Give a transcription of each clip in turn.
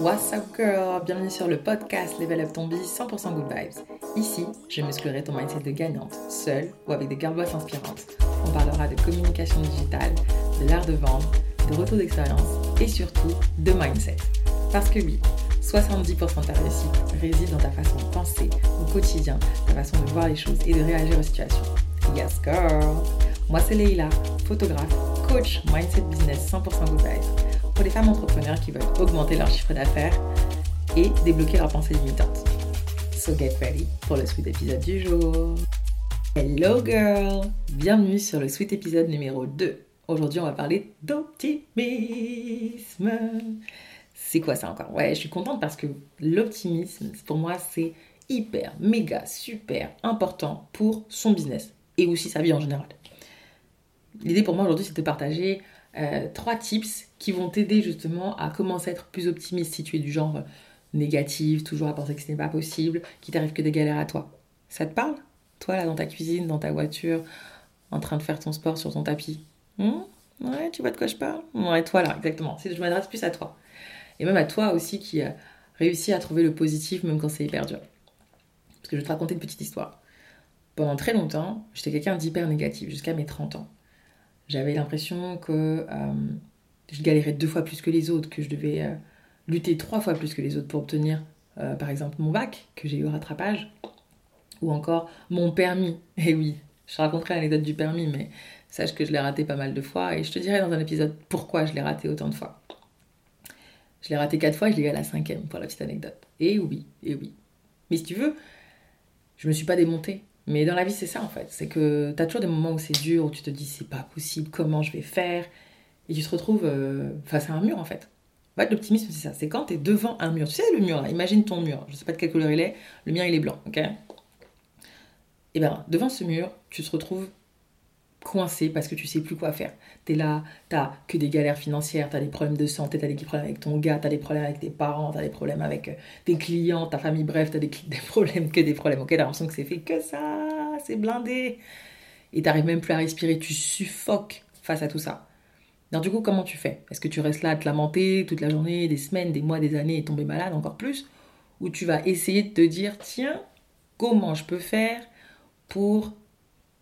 What's up girl? Bienvenue sur le podcast Level Up Ton Biz 100% Good Vibes. Ici, je musclerai ton mindset de gagnante, seule ou avec des girlboss inspirantes. On parlera de communication digitale, de l'art de vendre, de retour d'expérience et surtout de mindset. Parce que oui, 70% de ta réussite réside dans ta façon de penser au quotidien, ta façon de voir les choses et de réagir aux situations. Yes girl Moi c'est Leila, photographe, coach, mindset business 100% Good Vibes pour les femmes entrepreneurs qui veulent augmenter leur chiffre d'affaires et débloquer leurs pensées limitantes. So get ready pour le sweet épisode du jour. Hello girl Bienvenue sur le sweet épisode numéro 2. Aujourd'hui on va parler d'optimisme. C'est quoi ça encore? Ouais, je suis contente parce que l'optimisme, pour moi, c'est hyper, méga, super important pour son business et aussi sa vie en général. L'idée pour moi aujourd'hui, c'est de partager euh, trois tips qui vont t'aider justement à commencer à être plus optimiste si tu es du genre négatif, toujours à penser que ce n'est pas possible, qu'il t'arrive que des galères à toi. Ça te parle Toi là dans ta cuisine, dans ta voiture, en train de faire ton sport sur ton tapis? Hmm? Ouais, tu vois de quoi je parle? Ouais, toi là, exactement. Je m'adresse plus à toi. Et même à toi aussi qui a réussi à trouver le positif même quand c'est hyper dur. Parce que je vais te raconter une petite histoire. Pendant très longtemps, j'étais quelqu'un d'hyper négatif, jusqu'à mes 30 ans. J'avais l'impression que euh, je galérais deux fois plus que les autres, que je devais euh, lutter trois fois plus que les autres pour obtenir, euh, par exemple, mon bac, que j'ai eu au rattrapage, ou encore mon permis. Et oui, je raconterai l'anecdote du permis, mais sache que je l'ai raté pas mal de fois, et je te dirai dans un épisode pourquoi je l'ai raté autant de fois. Je l'ai raté quatre fois, je l'ai eu à la cinquième, pour la petite anecdote. Et oui, et oui. Mais si tu veux, je me suis pas démontée. Mais dans la vie, c'est ça en fait. C'est que tu as toujours des moments où c'est dur, où tu te dis c'est pas possible, comment je vais faire? Et tu te retrouves euh, face à un mur en fait. L'optimisme, c'est ça. C'est quand tu es devant un mur. Tu sais, le mur là, imagine ton mur. Je sais pas de quelle couleur il est. Le mien, il est blanc, ok? Et bien, devant ce mur, tu te retrouves coincé parce que tu sais plus quoi faire. Tu es là, t'as que des galères financières, tu as des problèmes de santé, tu as des problèmes avec ton gars, tu as des problèmes avec tes parents, tu as des problèmes avec euh, tes clients, ta famille, bref, tu as des, problèmes que des problèmes. Ok, t'as l'impression que c'est fait que ça, c'est blindé. Et t'arrives même plus à respirer, tu suffoques face à tout ça. Alors du coup, comment tu fais? Est-ce que tu restes là à te lamenter toute la journée, des semaines, des mois, des années et tomber malade encore plus? Ou tu vas essayer de te dire, tiens, comment je peux faire pour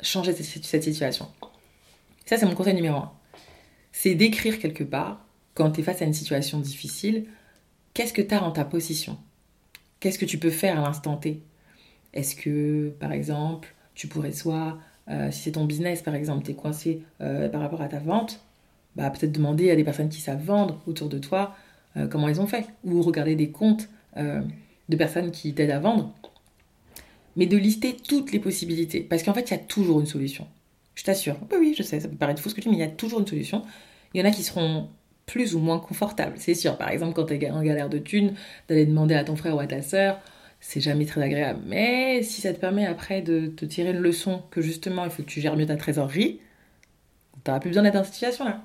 changer cette situation. Ça, c'est mon conseil numéro un. C'est d'écrire quelque part, quand tu es face à une situation difficile, qu'est-ce que tu as en ta position Qu'est-ce que tu peux faire à l'instant T? Est-ce que, par exemple, tu pourrais soit, euh, si c'est ton business, par exemple, tu es coincé euh, par rapport à ta vente, bah, peut-être demander à des personnes qui savent vendre autour de toi euh, comment ils ont fait. Ou regarder des comptes de personnes qui t'aident à vendre mais de lister toutes les possibilités. Parce qu'en fait, il y a toujours une solution. Je t'assure. Oui, oui, je sais, ça peut paraître fou ce que tu dis, mais il y a toujours une solution. Il y en a qui seront plus ou moins confortables, c'est sûr. Par exemple, quand tu es en galère de thunes, d'aller demander à ton frère ou à ta sœur, c'est jamais très agréable. Mais si ça te permet après de te tirer une leçon que justement, il faut que tu gères mieux ta trésorerie, tu n'auras plus besoin d'être dans cette situation-là.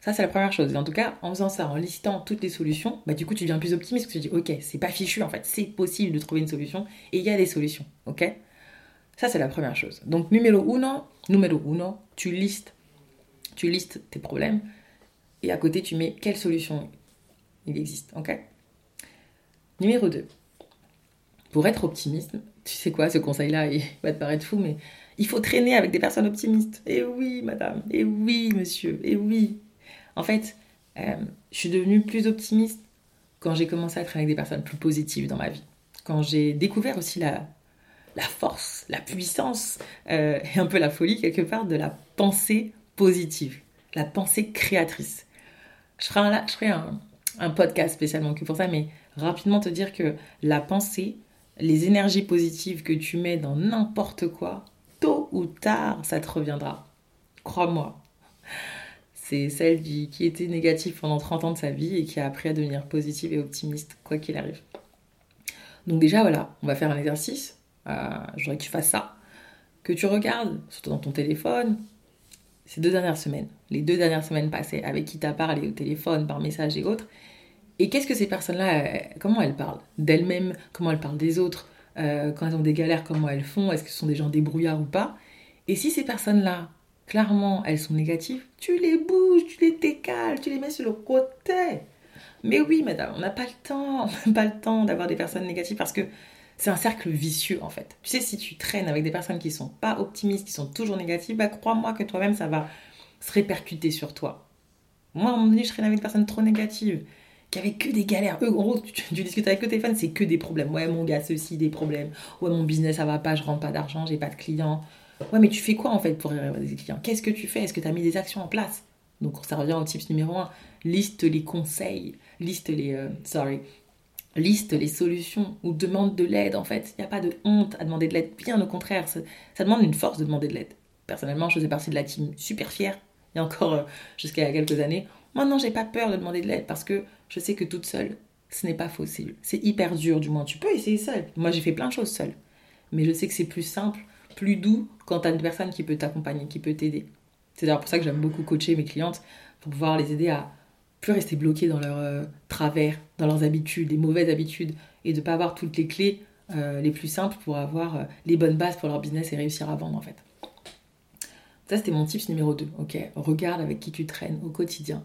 Ça, c'est la première chose. Et en tout cas, en faisant ça, en listant toutes les solutions, bah, du coup, tu deviens plus optimiste parce que tu dis, ok, c'est pas fichu en fait, c'est possible de trouver une solution et il y a des solutions, ok? Ça, c'est la première chose. Donc, numéro uno, numéro uno, tu listes, tu listes tes problèmes et à côté, tu mets quelle solution il existe, ok? Numéro 2, pour être optimiste, tu sais quoi, ce conseil-là, il va te paraître fou, mais il faut traîner avec des personnes optimistes. Et oui, madame, et oui, monsieur, et oui, en fait, euh, je suis devenue plus optimiste quand j'ai commencé à être avec des personnes plus positives dans ma vie. Quand j'ai découvert aussi la, force, la puissance euh, et un peu la folie quelque part de la pensée positive, la pensée créatrice. Je ferai un, un, podcast spécialement pour ça, mais rapidement te dire que la pensée, les énergies positives que tu mets dans n'importe quoi, tôt ou tard, ça te reviendra. Crois-moi. C'est celle qui était négative pendant 30 ans de sa vie et qui a appris à devenir positive et optimiste, quoi qu'il arrive. Donc déjà, voilà, on va faire un exercice. Euh, je voudrais que tu fasses ça. Que tu regardes, surtout dans ton téléphone, ces deux dernières semaines, les deux dernières semaines passées, avec qui tu as parlé au téléphone, par message et autres. Et qu'est-ce que ces personnes-là, euh, comment elles parlent D'elles-mêmes, comment elles parlent des autres euh, Quand elles ont des galères, comment elles font Est-ce que ce sont des gens débrouillards ou pas? Et si ces personnes-là, clairement elles sont négatives, tu les bouges, tu les décales, tu les mets sur le côté. Mais oui, madame, on n'a pas le temps, on n'a pas le temps d'avoir des personnes négatives parce que c'est un cercle vicieux en fait. Tu sais, si tu traînes avec des personnes qui sont pas optimistes, qui sont toujours négatives, bah crois-moi que toi-même ça va se répercuter sur toi. Moi, à un moment donné, je traînais avec des personnes trop négatives, qui avaient que des galères. Eux, en gros, tu, discutes avec tes téléphone, c'est que des problèmes. Ouais, mon gars, ceci, des problèmes. Ouais, mon business, ça va pas, je rentre pas d'argent, j'ai pas de clients. Ouais, mais tu fais quoi en fait pour des clients Qu'est-ce que tu fais? Est-ce que tu as mis des actions en place? Donc, ça revient au tips numéro 1. Liste les conseils, liste les. Euh, sorry. Liste les solutions ou demande de l'aide en fait. Il n'y a pas de honte à demander de l'aide. Bien au contraire, ça, ça demande une force de demander de l'aide. Personnellement, je faisais partie de la team super fière il y a encore euh, jusqu'à quelques années. Maintenant, j'ai pas peur de demander de l'aide parce que je sais que toute seule, ce n'est pas possible. C'est hyper dur, du moins. Tu peux essayer seule. Moi, j'ai fait plein de choses seule. Mais je sais que c'est plus simple, plus doux quand tu as une personne qui peut t'accompagner, qui peut t'aider. C'est d'ailleurs pour ça que j'aime beaucoup coacher mes clientes, pour pouvoir les aider à plus rester bloquées dans leurs euh, travers, dans leurs habitudes, des mauvaises habitudes, et de pas avoir toutes les clés euh, les plus simples pour avoir les bonnes bases pour leur business et réussir à vendre en fait. Ça, c'était mon tips numéro 2. Ok, regarde avec qui tu traînes au quotidien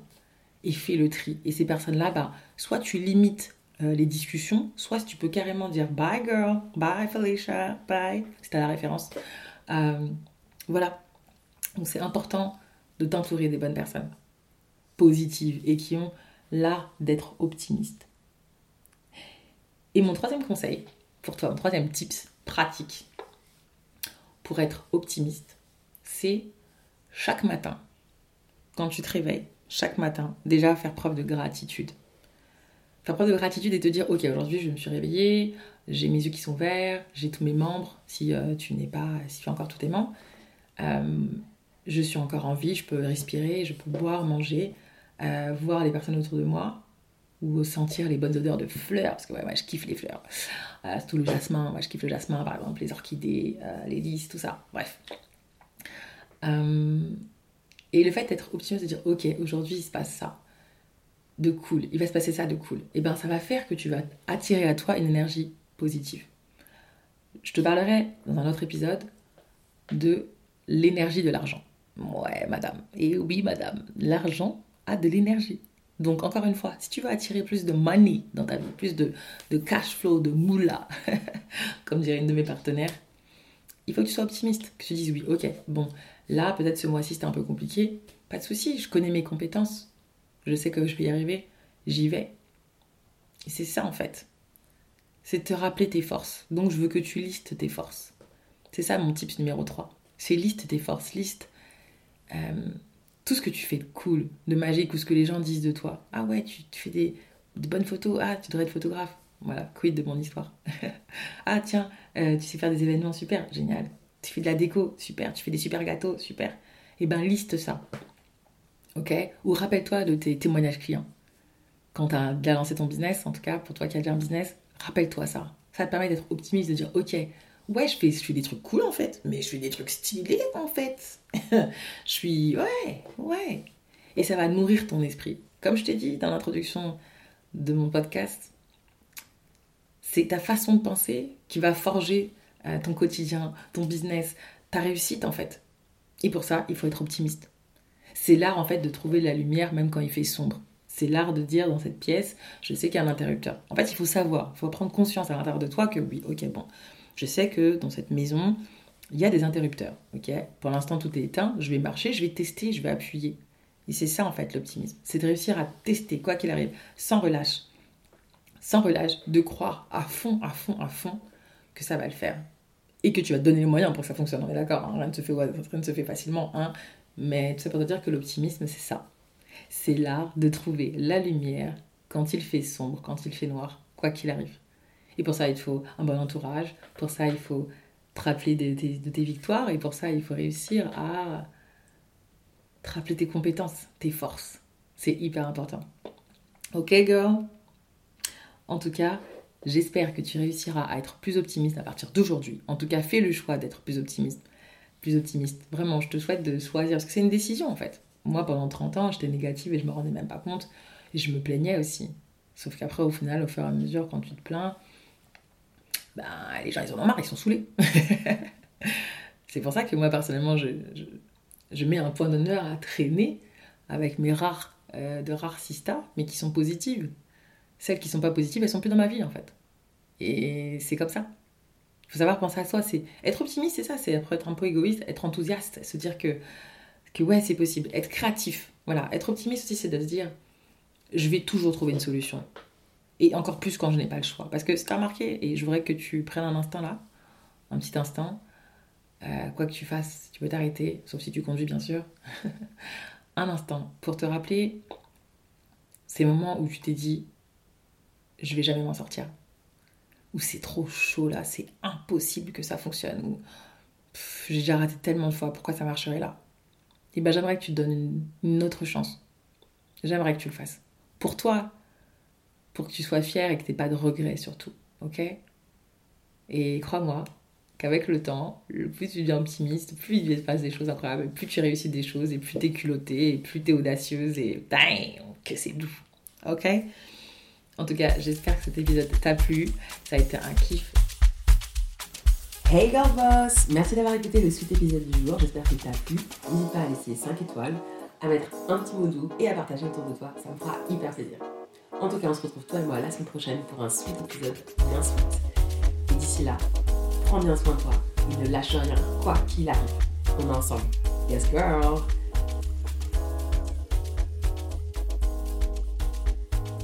et fais le tri. Et ces personnes-là, bah, soit tu limites euh, les discussions, soit tu peux carrément dire bye girl, bye Felicia, bye, c'est à la référence. Euh, voilà. Donc c'est important de t'entourer des bonnes personnes positives et qui ont l'art d'être optimistes. Et mon troisième conseil pour toi, mon troisième tips pratique pour être optimiste, c'est chaque matin, quand tu te réveilles, chaque matin, déjà faire preuve de gratitude. Faire preuve de gratitude et te dire, ok, aujourd'hui je me suis réveillée, j'ai mes yeux qui sont verts, j'ai tous mes membres, si euh, tu n'es pas, si tu as encore tous tes membres, euh, je suis encore en vie, je peux respirer, je peux boire, manger, euh, voir les personnes autour de moi, ou sentir les bonnes odeurs de fleurs, parce que ouais, ouais je kiffe les fleurs. c'est tout le jasmin, moi je kiffe le jasmin, par exemple, les orchidées, les lys, tout ça, bref. Euh, et le fait d'être optimiste, de dire, ok, aujourd'hui il se passe ça, de cool, il va se passer ça de cool, et eh bien ça va faire que tu vas attirer à toi une énergie positive. Je te parlerai dans un autre épisode de l'énergie de l'argent. Ouais, madame. Et oui, madame, l'argent a de l'énergie. Donc, encore une fois, si tu veux attirer plus de money dans ta vie, plus de, de cash flow, de moula, comme dirait une de mes partenaires, il faut que tu sois optimiste, que tu dises oui, ok, bon, Là, peut-être ce mois-ci, c'était un peu compliqué. Pas de souci, je connais mes compétences. Je sais que je vais y arriver. J'y vais. Et c'est ça, en fait. C'est te rappeler tes forces. Donc, je veux que tu listes tes forces. C'est ça mon tips numéro 3. C'est liste tes forces. Liste euh, tout ce que tu fais de cool, de magique, ou ce que les gens disent de toi. Ah ouais, tu, fais des, de bonnes photos. Ah, tu devrais être photographe. Voilà, quid de mon histoire? ah tiens, euh, tu sais faire des événements super, génial tu fais de la déco, super, tu fais des super gâteaux, super. Et eh ben liste ça. Ok? Ou rappelle-toi de tes témoignages clients. Quand tu as bien lancé ton business, en tout cas pour toi qui as déjà un business, rappelle-toi ça. Ça te permet d'être optimiste, de dire ok, ouais, je fais, je fais des trucs cool en fait, mais je fais des trucs stylés en fait. je suis, ouais, ouais. Et ça va nourrir ton esprit. Comme je t'ai dit dans l'introduction de mon podcast, c'est ta façon de penser qui va forger euh, ton quotidien, ton business, ta réussite en fait. Et pour ça, il faut être optimiste. C'est l'art en fait de trouver la lumière même quand il fait sombre. C'est l'art de dire dans cette pièce, je sais qu'il y a un interrupteur. En fait, il faut savoir, il faut prendre conscience à l'intérieur de toi que oui, ok, bon, je sais que dans cette maison, il y a des interrupteurs. Ok, pour l'instant tout est éteint, je vais marcher, je vais tester, je vais appuyer. Et c'est ça en fait l'optimisme, c'est de réussir à tester quoi qu'il arrive, sans relâche, sans relâche, de croire à fond, à fond, à fond que ça va le faire et que tu vas te donner les moyens pour que ça fonctionne. On est d'accord, hein, rien, ne se fait, rien se fait facilement. Hein, mais tout ça pour te dire que l'optimisme, c'est ça. C'est l'art de trouver la lumière quand il fait sombre, quand il fait noir, quoi qu'il arrive. Et pour ça, il faut un bon entourage. Pour ça, il faut te rappeler de, tes victoires. Et pour ça, il faut réussir à te rappeler tes compétences, tes forces. C'est hyper important. Ok, girl? En tout cas, J'espère que tu réussiras à être plus optimiste à partir d'aujourd'hui. En tout cas, fais le choix d'être plus optimiste. Plus optimiste. Vraiment, je te souhaite de choisir. Parce que c'est une décision en fait. Moi, pendant 30 ans, j'étais négative et je me rendais même pas compte. Et je me plaignais aussi. Sauf qu'après, au final, au fur et à mesure, quand tu te plains, ben, les gens, ils en ont marre, ils sont saoulés. c'est pour ça que moi, personnellement, je, je, mets un point d'honneur à traîner avec mes rares, euh, de rares sistas, mais qui sont positives celles qui sont pas positives, elles sont plus dans ma vie en fait. Et c'est comme ça. Faut savoir penser à soi. C'est être optimiste, c'est ça. C'est être un peu égoïste, être enthousiaste, se dire que que ouais, c'est possible. Être créatif. Voilà. Être optimiste aussi, c'est de se dire, je vais toujours trouver une solution. Et encore plus quand je n'ai pas le choix. Parce que c'est remarqué, et je voudrais que tu prennes un instant là, un petit instant, euh, quoi que tu fasses, tu peux t'arrêter, sauf si tu conduis bien sûr, un instant pour te rappeler ces moments où tu t'es dit, je vais jamais m'en sortir. Ou c'est trop chaud là, c'est impossible que ça fonctionne. Ou j'ai déjà raté tellement de fois, pourquoi ça marcherait là? Et eh ben j'aimerais que tu te donnes une autre chance. J'aimerais que tu le fasses. Pour toi, pour que tu sois fier et que tu n'aies pas de regrets surtout. Ok? Et crois-moi qu'avec le temps, plus tu deviens optimiste, plus il se passe des choses incroyables, plus tu réussis des choses et plus tu es culottée et plus tu es audacieuse et bang, que c'est doux. Ok? En tout cas, j'espère que cet épisode t'a plu. Ça a été un kiff. Hey girl boss Merci d'avoir écouté le suite épisode du jour. J'espère qu'il t'a plu. N'hésite pas à laisser 5 étoiles, à mettre un petit mot doux et à partager autour de toi. Ça me fera hyper plaisir. En tout cas, on se retrouve toi et moi la semaine prochaine pour un suite épisode bien suite. Et d'ici là, prends bien soin de toi ne lâche rien, quoi qu'il arrive. On est ensemble. Yes, girl!